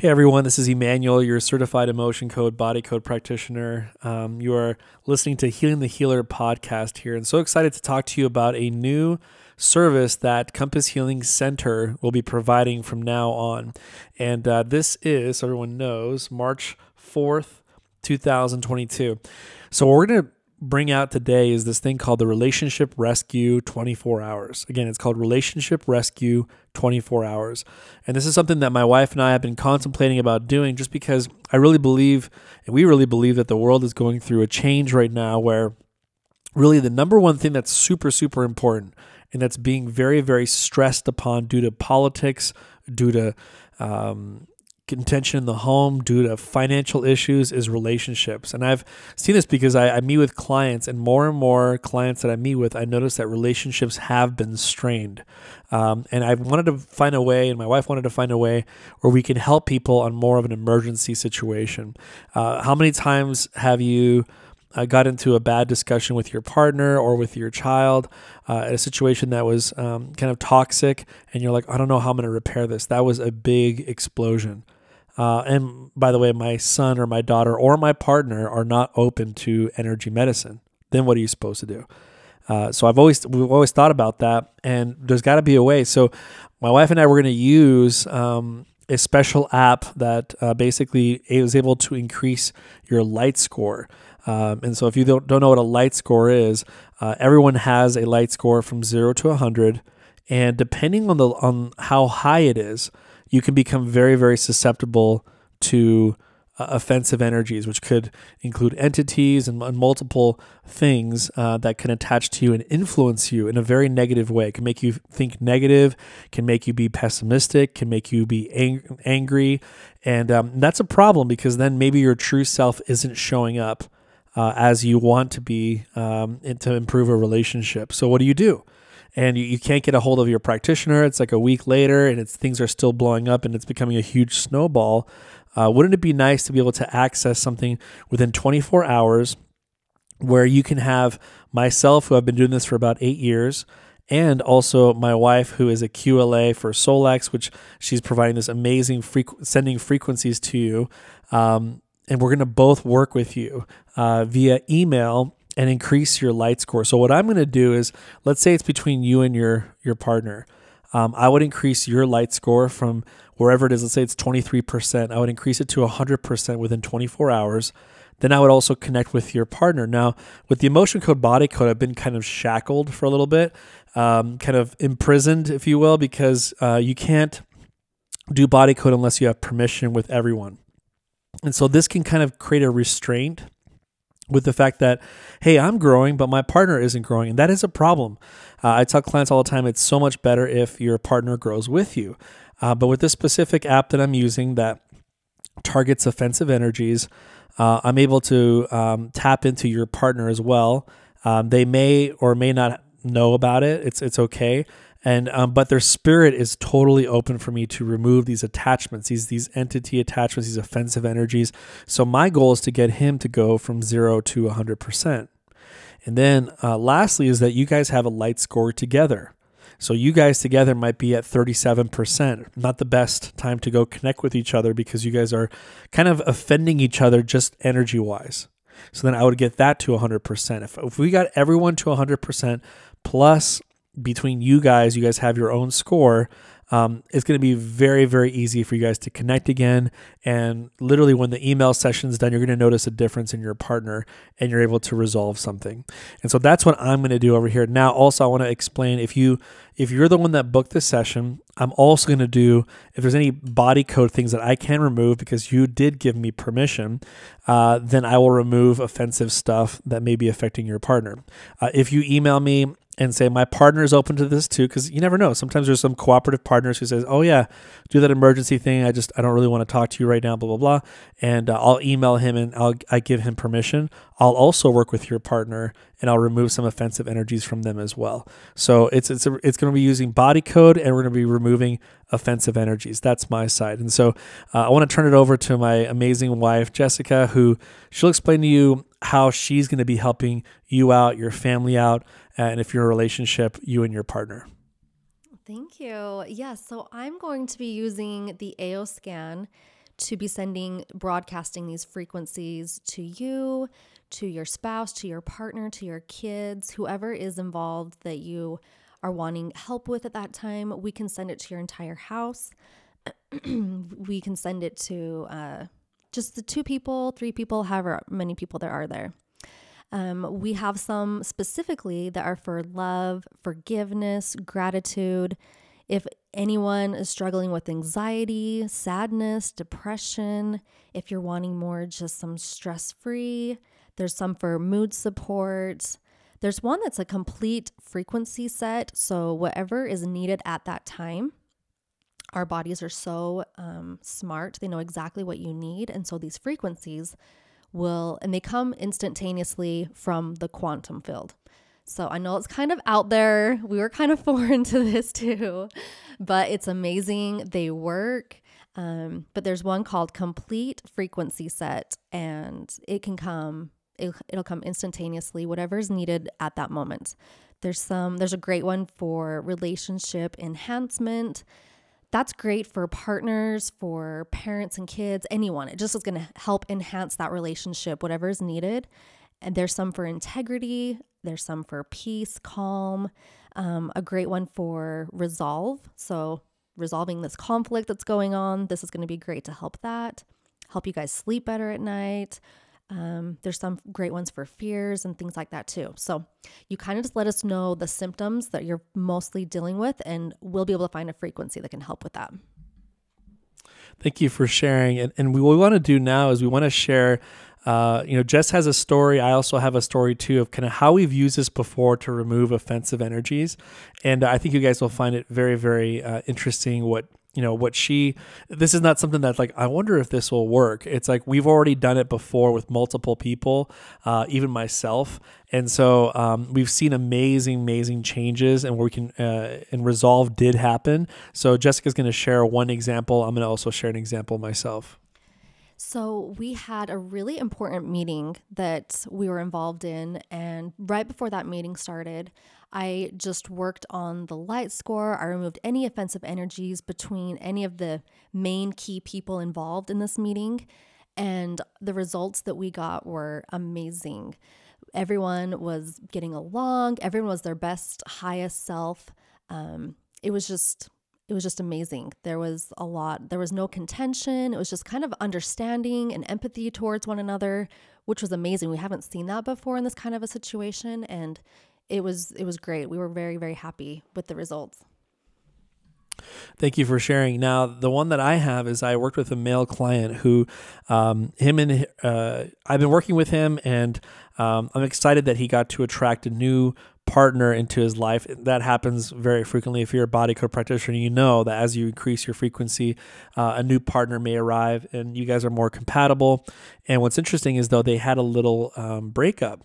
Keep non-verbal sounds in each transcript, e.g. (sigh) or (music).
Hey everyone, this is Emmanuel, your certified emotion code body code practitioner. Um, you are listening to Healing the Healer podcast here, and so excited to talk to you about a new service that Compass Healing Center will be providing from now on. And uh, this is, so everyone knows, March 4th, 2022. So we're going to bring out today is this thing called the Relationship Rescue 24 Hours. Again, it's called Relationship Rescue 24 Hours. And this is something that my wife and I have been contemplating about doing just because I really believe, and we really believe, that the world is going through a change right now where really the number one thing that's super, super important and that's being very, very stressed upon due to politics, due to um, contention in the home due to financial issues is relationships. And I've seen this because I, I, meet with clients, and more and more clients that I meet with, I notice that relationships have been strained. Um, and I wanted to find a way, and my wife wanted to find a way where we can help people on more of an emergency situation. Uh, how many times have you? uh, got into a bad discussion with your partner or with your child, uh, a situation that was um, kind of toxic, and you're like, I don't know how I'm going to repair this. That was a big explosion. Uh, and by the way, my son or my daughter or my partner are not open to energy medicine. Then what are you supposed to do? Uh, so I've always we've always thought about that, and there's got to be a way. So my wife and I were going to use um, a special app that uh, basically was able to increase your light score. Um, and so, if you don't, don't know what a light score is, uh, everyone has a light score from zero to 100. And depending on the on how high it is, you can become very, very susceptible to uh, offensive energies, which could include entities and, and multiple things uh, that can attach to you and influence you in a very negative way. It can make you think negative, can make you be pessimistic, can make you be ang- angry. And um, that's a problem because then maybe your true self isn't showing up uh, as you want to be um, to improve a relationship. So, what do you do? And you, you can't get a hold of your practitioner. It's like a week later, and it's things are still blowing up, and it's becoming a huge snowball. Uh, wouldn't it be nice to be able to access something within 24 hours, where you can have myself, who have been doing this for about eight years, and also my wife, who is a QLA for Solex, which she's providing this amazing frequ- sending frequencies to you. Um, and we're going to both work with you uh, via email and increase your light score. So what I'm going to do is, let's say it's between you and your your partner. Um, I would increase your light score from wherever it is. Let's say it's 23%. I would increase it to 100% within 24 hours. Then I would also connect with your partner. Now, with the emotion code body code, I've been kind of shackled for a little bit, um, kind of imprisoned, if you will, because uh, you can't do body code unless you have permission with everyone. And so this can kind of create a restraint with the fact that, hey, I'm growing, but my partner isn't growing. And that is a problem. Uh, I tell clients all the time it's so much better if your partner grows with you. Uh, but with this specific app that I'm using that targets offensive energies, uh, I'm able to um, tap into your partner as well. Um, they may or may not know about it. It's it's okay and um, but their spirit is totally open for me to remove these attachments these these entity attachments these offensive energies. So my goal is to get him to go from zero to 100% and then uh, lastly is that you guys have a light score together. So you guys together might be at 37% not the best time to go connect with each other because you guys are kind of offending each other just energy wise so then i would get that to 100% if, if we got everyone to 100% plus between you guys, you guys have your own score. Um, it's going to be very, very easy for you guys to connect again. And literally, when the email session is done, you're going to notice a difference in your partner and you're able to resolve something. And so that's what I'm going to do over here. Now, also, I want to explain if you if you're the one that booked this session, I'm also going to do if there's any body code things that I can remove because you did give me permission, uh, then I will remove offensive stuff that may be affecting your partner. Uh, if you email me and say my partner is open to this too because you never know. Sometimes there's some cooperative partners who says oh yeah do that emergency thing. I just i don't really want to talk to you right now blah blah blah. And uh, i'll email him and i'll i give him permission. I'll also work with your partner and i'll remove some offensive energies from them as well. So it's it's a, it's going to be using body code and we're going to be removing offensive energies. That's my side. And so uh, i want to turn it over to my amazing wife jessica who she'll explain to you how she's going to be helping you out your family out and if you're in a relationship, you and your partner. Thank you. Yes, so I'm going to be using the AO scan to be sending, broadcasting these frequencies to you, to your spouse, to your partner, to your kids, whoever is involved that you are wanting help with at that time. We can send it to your entire house. (clears throat) we can send it to uh, just the two people, three people, however many people there are there. Um, we have some specifically that are for love, forgiveness, gratitude. If anyone is struggling with anxiety, sadness, depression, if you're wanting more just some stress free, there's some for mood support. There's one that's a complete frequency set. So, whatever is needed at that time, our bodies are so um, smart. They know exactly what you need. And so, these frequencies will, and they come instantaneously from the quantum field. So I know it's kind of out there. We were kind of (laughs) foreign to this too, but it's amazing. They work. Um, but there's one called Complete Frequency Set, and it can come. It, it'll come instantaneously, whatever is needed at that moment. There's some. There's a great one for relationship enhancement that's great for partners, for parents and kids, anyone. It just is going to help enhance that relationship, whatever is needed. And there's some for integrity, there's some for peace, calm, um, a great one for resolve. So, resolving this conflict that's going on, this is going to be great to help that, help you guys sleep better at night, um, there's some great ones for fears and things like that too. So you kind of just let us know the symptoms that you're mostly dealing with, and we'll be able to find a frequency that can help with that. Thank you for sharing. And, and what we want to do now is we want to share. Uh, you know, Jess has a story. I also have a story too of kind of how we've used this before to remove offensive energies, and I think you guys will find it very, very uh, interesting. What you know what she this is not something that's like i wonder if this will work. It's like we've already done it before with multiple people uh, even myself. And so um, we've seen amazing amazing changes and where we can uh, and resolve did happen. So jessica's going to share one example. I'm going to also share an example myself. So, we had a really important meeting that we were involved in. And right before that meeting started, I just worked on the light score. I removed any offensive energies between any of the main key people involved in this meeting. And the results that we got were amazing. Everyone was getting along, everyone was their best, highest self. Um, it was just it was just amazing. There was a lot, there was no contention. It was just kind of understanding and empathy towards one another, which was amazing. We haven't seen that before in this kind of a situation and it was it was great. We were very very happy with the results. Thank you for sharing. Now, the one that I have is I worked with a male client who, um, him and uh, I've been working with him, and um, I'm excited that he got to attract a new partner into his life. That happens very frequently. If you're a body code practitioner, you know that as you increase your frequency, uh, a new partner may arrive and you guys are more compatible. And what's interesting is though they had a little um, breakup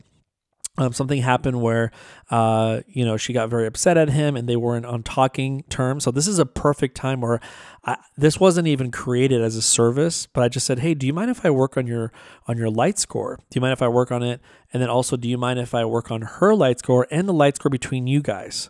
um, something happened where, uh, you know, she got very upset at him and they weren't on talking terms. So this is a perfect time where I, this wasn't even created as a service, but I just said, hey, do you mind if I work on your on your light score? Do you mind if I work on it? And then also, do you mind if I work on her light score and the light score between you guys?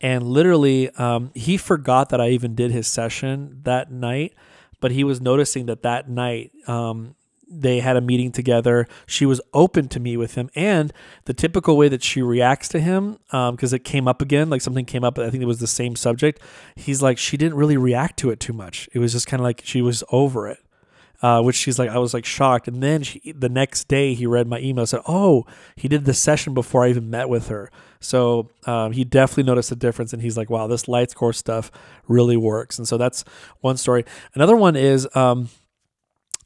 And literally, um, he forgot that I even did his session that night, but he was noticing that that night um, they had a meeting together. She was open to meet with him, and the typical way that she reacts to him, because um, it came up again, like something came up. I think it was the same subject. He's like, she didn't really react to it too much. It was just kind of like she was over it. Uh, which she's like, I was like shocked. And then she, the next day, he read my email, said, "Oh, he did the session before I even met with her." So um, he definitely noticed a difference, and he's like, "Wow, this light score stuff really works." And so that's one story. Another one is. Um,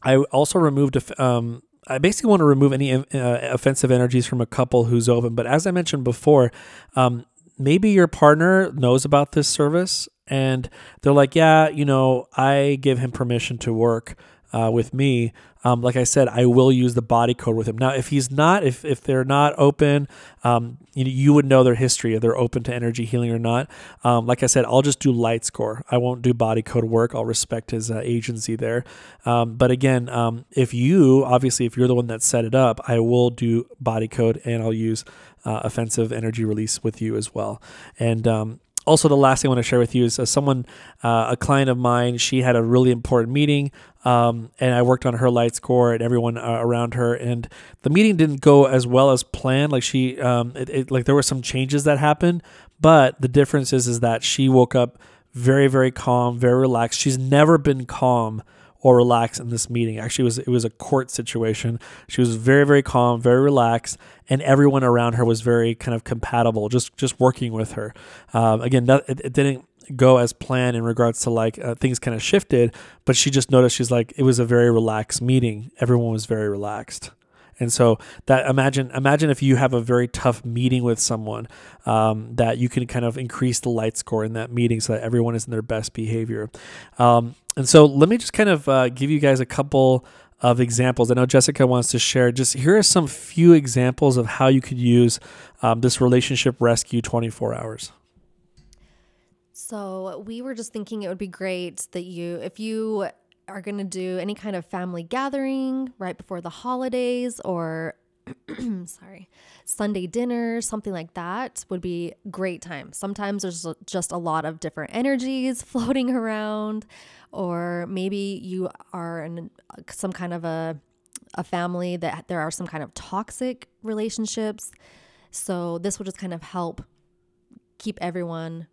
I also removed um, I basically want to remove any uh, offensive energies from a couple who's open. But as I mentioned before, um, maybe your partner knows about this service and they're like, yeah, you know, I give him permission to work uh, with me, um, like I said, I will use the body code with him. Now, if he's not, if if they're not open, um, you you would know their history if they're open to energy healing or not. Um, like I said, I'll just do light score. I won't do body code work. I'll respect his uh, agency there. Um, but again, um, if you obviously if you're the one that set it up, I will do body code and I'll use uh, offensive energy release with you as well. And um, also, the last thing I want to share with you is uh, someone, uh, a client of mine, she had a really important meeting, um, and I worked on her light score and everyone uh, around her, and the meeting didn't go as well as planned. Like she, um, it, it, like there were some changes that happened, but the difference is, is that she woke up very, very calm, very relaxed. She's never been calm or relax in this meeting. Actually, it was it was a court situation. She was very very calm, very relaxed, and everyone around her was very kind of compatible, just just working with her. Um, again, that, it, it, didn't go as planned in regards to like uh, things kind of shifted, but she just noticed she's like it was a very relaxed meeting. Everyone was very relaxed. And so that imagine imagine if you have a very tough meeting with someone um, that you can kind of increase the light score in that meeting so that everyone is in their best behavior. Um, and so let me just kind of uh, give you guys a couple of examples. I know Jessica wants to share. Just here are some few examples of how you could use um, this relationship rescue 24 hours. So we were just thinking it would be great that you, if you are going to do any kind of family gathering right before the holidays or (clears throat) sorry, Sunday dinner, something like that would be great time. Sometimes there's just a lot of different energies (laughs) floating around or maybe you are in some kind of a a family that there are some kind of toxic relationships. So this will just kind of help keep everyone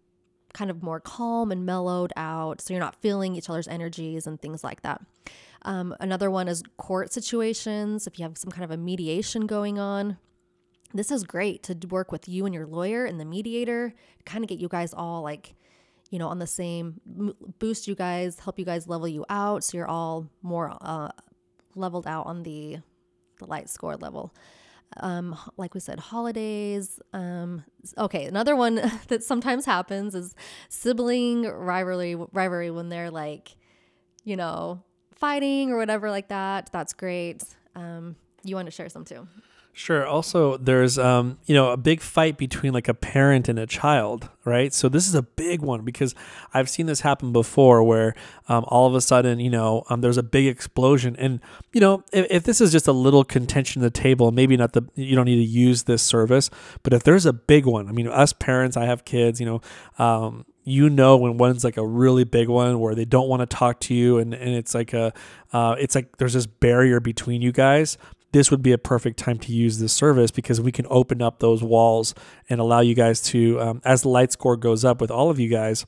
kind of more calm and mellowed out so you're not feeling each other's energies and things like that. Um, another one is court situations. If you have some kind of a mediation going on, this is great to work with you and your lawyer and the mediator, kind of get you guys all like, you know, on the same, boost you guys, help you guys level you out so you're all more uh, leveled out on the the light score level um, like we said, holidays. Um, okay, another one (laughs) that sometimes happens is sibling rivalry. Rivalry when they're like, you know, fighting or whatever like that. That's great. Um, you want to share some too? Sure. Also, there's um, you know a big fight between like a parent and a child, right? So this is a big one because I've seen this happen before, where um, all of a sudden, you know, um, there's a big explosion, and you know, if, if this is just a little contention at the table, maybe not the you don't need to use this service, but if there's a big one, I mean, us parents, I have kids, you know, um, you know when one's like a really big one where they don't want to talk to you and, and it's like a uh, it's like there's this barrier between you guys this would be a perfect time to use this service because we can open up those walls and allow you guys to, um, as the light score goes up with all of you guys,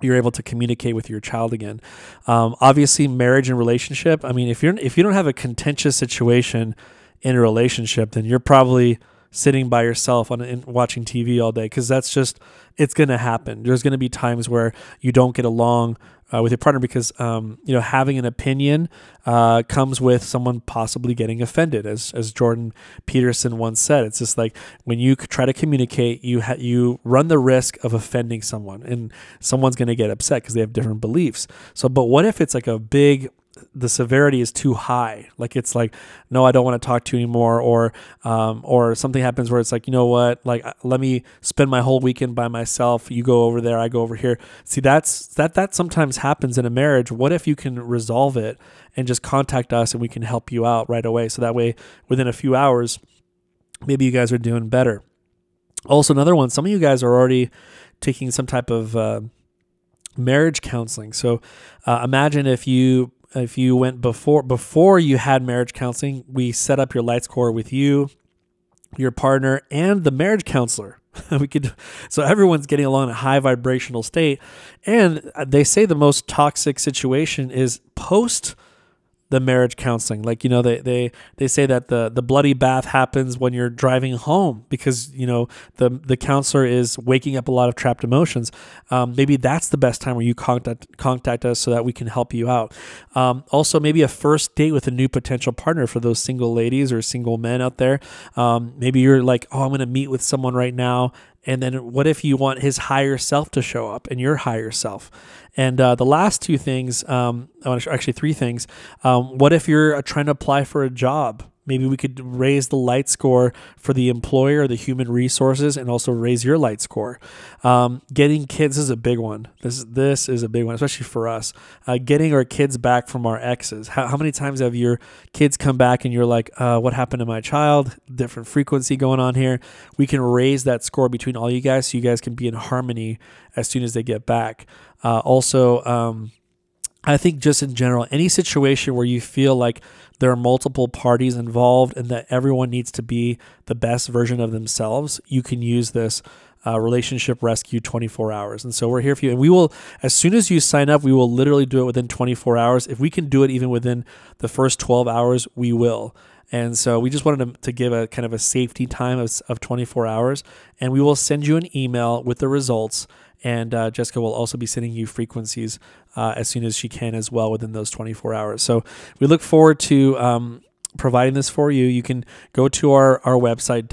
you're able to communicate with your child again. Um, obviously, marriage and relationship. I mean, if you're if you don't have a contentious situation in a relationship, then you're probably sitting by yourself on watching TV all day because that's just it's going to happen. There's going to be times where you don't get along uh, with your partner because um, you know having an opinion uh, comes with someone possibly getting offended, as as Jordan Peterson once said. It's just like when you try to communicate, you ha- you run the risk of offending someone, and someone's going to get upset because they have different beliefs. So, but what if it's like a big the severity is too high. Like it's like, no, I don't want to talk to you anymore, or um, or something happens where it's like, you know what, like uh, let me spend my whole weekend by myself. You go over there, I go over here. See, that's that that sometimes happens in a marriage. What if you can resolve it and just contact us and we can help you out right away? So that way, within a few hours, maybe you guys are doing better. Also, another one. Some of you guys are already taking some type of uh, marriage counseling. So uh, imagine if you if you went before before you had marriage counseling, we set up your light score with you, your partner, and the marriage counselor. (laughs) we could so everyone's getting along in a high vibrational state, and they say the most toxic situation is post the marriage counseling. Like, you know, they, they, they say that the, the bloody bath happens when you're driving home because, you know, the, the counselor is waking up a lot of trapped emotions. Um, maybe that's the best time where you contact, contact us so that we can help you out. Um, also, maybe a first date with a new potential partner for those single ladies or single men out there. Um, maybe you're like, oh, I'm going to meet with someone right now and then what if you want his higher self to show up and your higher self? And uh, the last two things, um, I want to actually three things. Um, what if you're uh, trying to apply for a job Maybe we could raise the light score for the employer, the human resources, and also raise your light score. Um, getting kids is a big one. This this is a big one, especially for us. Uh, getting our kids back from our exes. How, how, many times have your kids come back and you're like, uh, "What happened to my child?" Different frequency going on here. We can raise that score between all you guys, so you guys can be in harmony as soon as they get back. Uh, also. Um, I think just in general, any situation where you feel like there are multiple parties involved and that everyone needs to be the best version of themselves, you can use this uh, relationship rescue 24 hours. And so we're here for you. And we will, as soon as you sign up, we will literally do it within 24 hours. If we can do it even within the first 12 hours, we will. And so we just wanted to, to give a kind of a safety time of, of 24 hours. And we will send you an email with the results. And uh, Jessica will also be sending you frequencies uh, as soon as she can as well within those 24 hours. So we look forward to um, providing this for you. You can go to our, our website,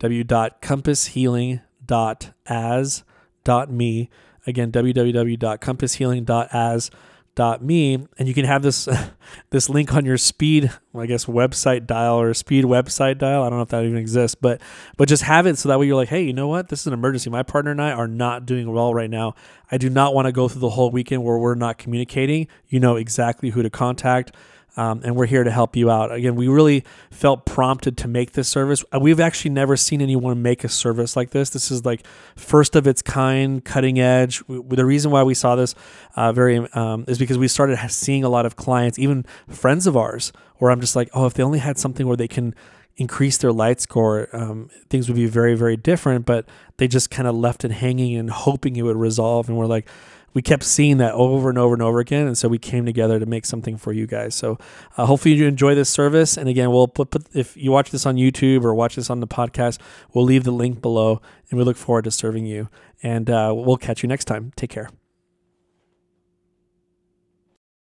www.compasshealing.as.me. Again, www.compasshealing.as.me me and you can have this (laughs) this link on your speed i guess website dial or speed website dial. I don't know if that even exists but but just have it so that way you're like hey you know what? This is an emergency. My partner and i are not doing well right now. I do not want to go through the whole weekend where we're not communicating. You know exactly who to contact um, and we're here to help you out. Again, we really felt prompted to make this service. Uh, we've actually never seen anyone make a service like this. This is like first of its kind, cutting edge. We, the reason why we saw this uh, very um, is because we started seeing a lot of clients, even friends of ours, where I'm just like, oh, if they only had something where they can increase their light score, um, things would be very, very different. But they just kind of left it hanging and hoping it would resolve. And we're like, we kept seeing that over and over and over again. And so we came together to make something for you guys. So uh, hopefully you enjoy this service. And again, we'll put, put, if you watch this on YouTube or watch this on the podcast, we'll leave the link below and we look forward to serving you. And uh, we'll catch you next time. Take care.